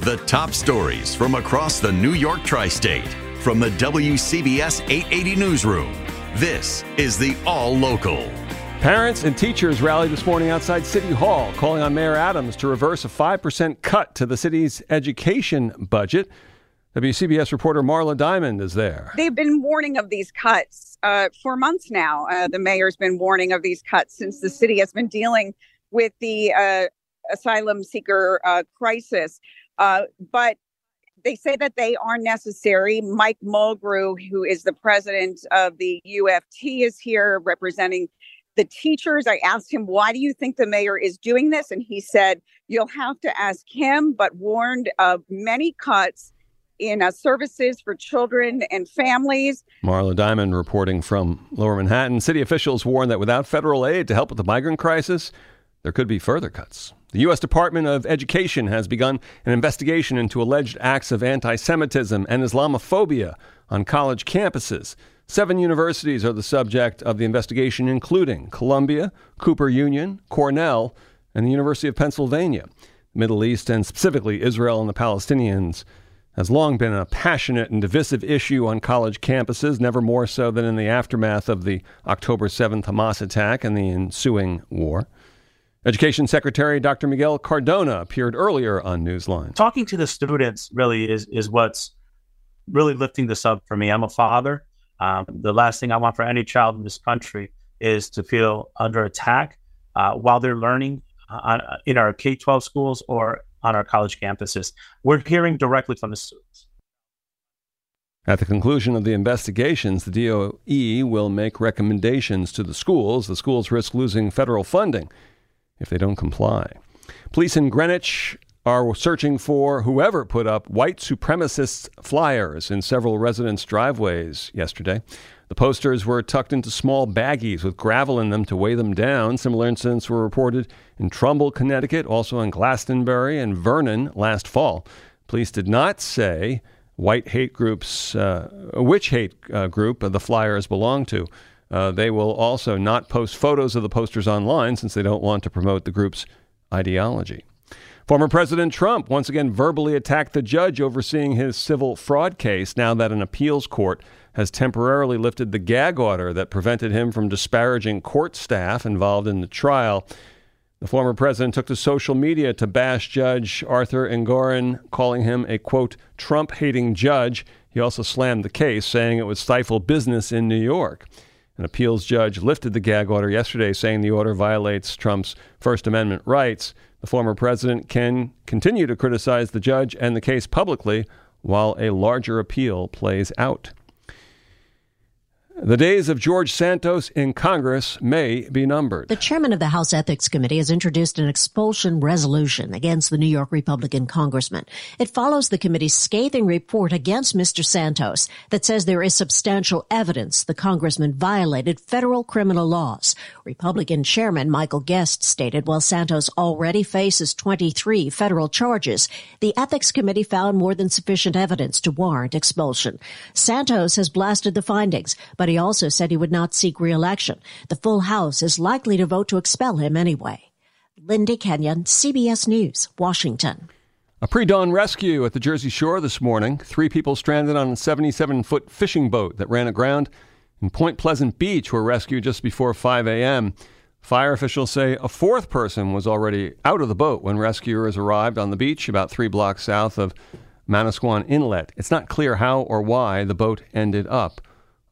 The top stories from across the New York tri state from the WCBS 880 Newsroom. This is the All Local. Parents and teachers rallied this morning outside City Hall, calling on Mayor Adams to reverse a 5% cut to the city's education budget. WCBS reporter Marla Diamond is there. They've been warning of these cuts uh, for months now. Uh, the mayor's been warning of these cuts since the city has been dealing with the uh, asylum seeker uh, crisis. Uh, but they say that they are necessary. Mike Mulgrew, who is the president of the UFT, is here representing the teachers. I asked him, why do you think the mayor is doing this? And he said, you'll have to ask him, but warned of many cuts in uh, services for children and families. Marla Diamond reporting from Lower Manhattan. City officials warn that without federal aid to help with the migrant crisis, there could be further cuts. The U.S. Department of Education has begun an investigation into alleged acts of anti Semitism and Islamophobia on college campuses. Seven universities are the subject of the investigation, including Columbia, Cooper Union, Cornell, and the University of Pennsylvania. The Middle East, and specifically Israel and the Palestinians, has long been a passionate and divisive issue on college campuses, never more so than in the aftermath of the October 7th Hamas attack and the ensuing war. Education Secretary Dr. Miguel Cardona appeared earlier on Newsline. Talking to the students really is, is what's really lifting this up for me. I'm a father. Um, the last thing I want for any child in this country is to feel under attack uh, while they're learning uh, on, in our K 12 schools or on our college campuses. We're hearing directly from the students. At the conclusion of the investigations, the DOE will make recommendations to the schools. The schools risk losing federal funding if they don't comply. Police in Greenwich are searching for whoever put up white supremacist flyers in several residents' driveways yesterday. The posters were tucked into small baggies with gravel in them to weigh them down. Similar incidents were reported in Trumbull, Connecticut, also in Glastonbury and Vernon last fall. Police did not say white hate groups, uh, which hate uh, group the flyers belong to. Uh, they will also not post photos of the posters online since they don't want to promote the group's ideology. Former President Trump once again verbally attacked the judge overseeing his civil fraud case now that an appeals court has temporarily lifted the gag order that prevented him from disparaging court staff involved in the trial. The former president took to social media to bash Judge Arthur Engoron, calling him a quote, Trump hating judge. He also slammed the case, saying it would stifle business in New York. An appeals judge lifted the gag order yesterday, saying the order violates Trump's First Amendment rights. The former president can continue to criticize the judge and the case publicly while a larger appeal plays out. The days of George Santos in Congress may be numbered. The chairman of the House Ethics Committee has introduced an expulsion resolution against the New York Republican congressman. It follows the committee's scathing report against Mr. Santos that says there is substantial evidence the congressman violated federal criminal laws. Republican Chairman Michael Guest stated while Santos already faces 23 federal charges, the Ethics Committee found more than sufficient evidence to warrant expulsion. Santos has blasted the findings, but he also said he would not seek re-election. The full House is likely to vote to expel him anyway. Linda Kenyon, CBS News, Washington. A pre dawn rescue at the Jersey Shore this morning. Three people stranded on a 77 foot fishing boat that ran aground in Point Pleasant Beach were rescued just before 5 a.m. Fire officials say a fourth person was already out of the boat when rescuers arrived on the beach about three blocks south of Manasquan Inlet. It's not clear how or why the boat ended up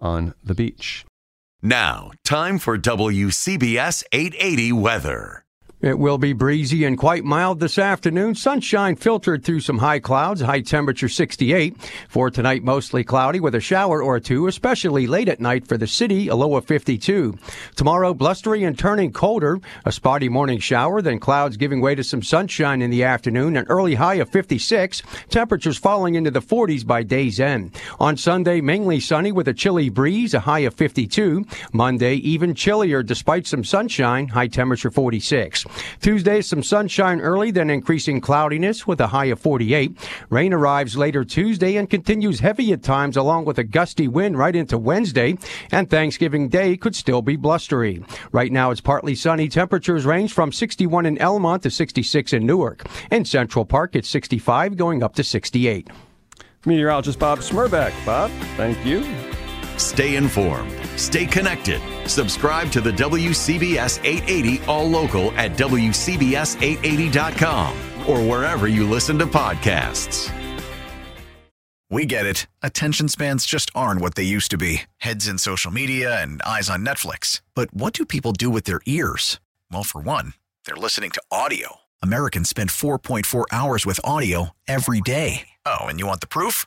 on the beach. Now, time for WCBS 880 weather. It will be breezy and quite mild this afternoon. Sunshine filtered through some high clouds, high temperature 68. For tonight, mostly cloudy with a shower or two, especially late at night for the city, a low of 52. Tomorrow, blustery and turning colder, a spotty morning shower, then clouds giving way to some sunshine in the afternoon, an early high of 56. Temperatures falling into the 40s by day's end. On Sunday, mainly sunny with a chilly breeze, a high of 52. Monday, even chillier despite some sunshine, high temperature 46. Tuesday, some sunshine early, then increasing cloudiness with a high of 48. Rain arrives later Tuesday and continues heavy at times along with a gusty wind right into Wednesday. And Thanksgiving Day could still be blustery. Right now it's partly sunny. Temperatures range from 61 in Elmont to 66 in Newark. In Central Park, it's 65 going up to 68. Meteorologist Bob Smerbeck. Bob, thank you. Stay informed. Stay connected. Subscribe to the WCBS 880 All Local at WCBS880.com or wherever you listen to podcasts. We get it. Attention spans just aren't what they used to be heads in social media and eyes on Netflix. But what do people do with their ears? Well, for one, they're listening to audio. Americans spend 4.4 hours with audio every day. Oh, and you want the proof?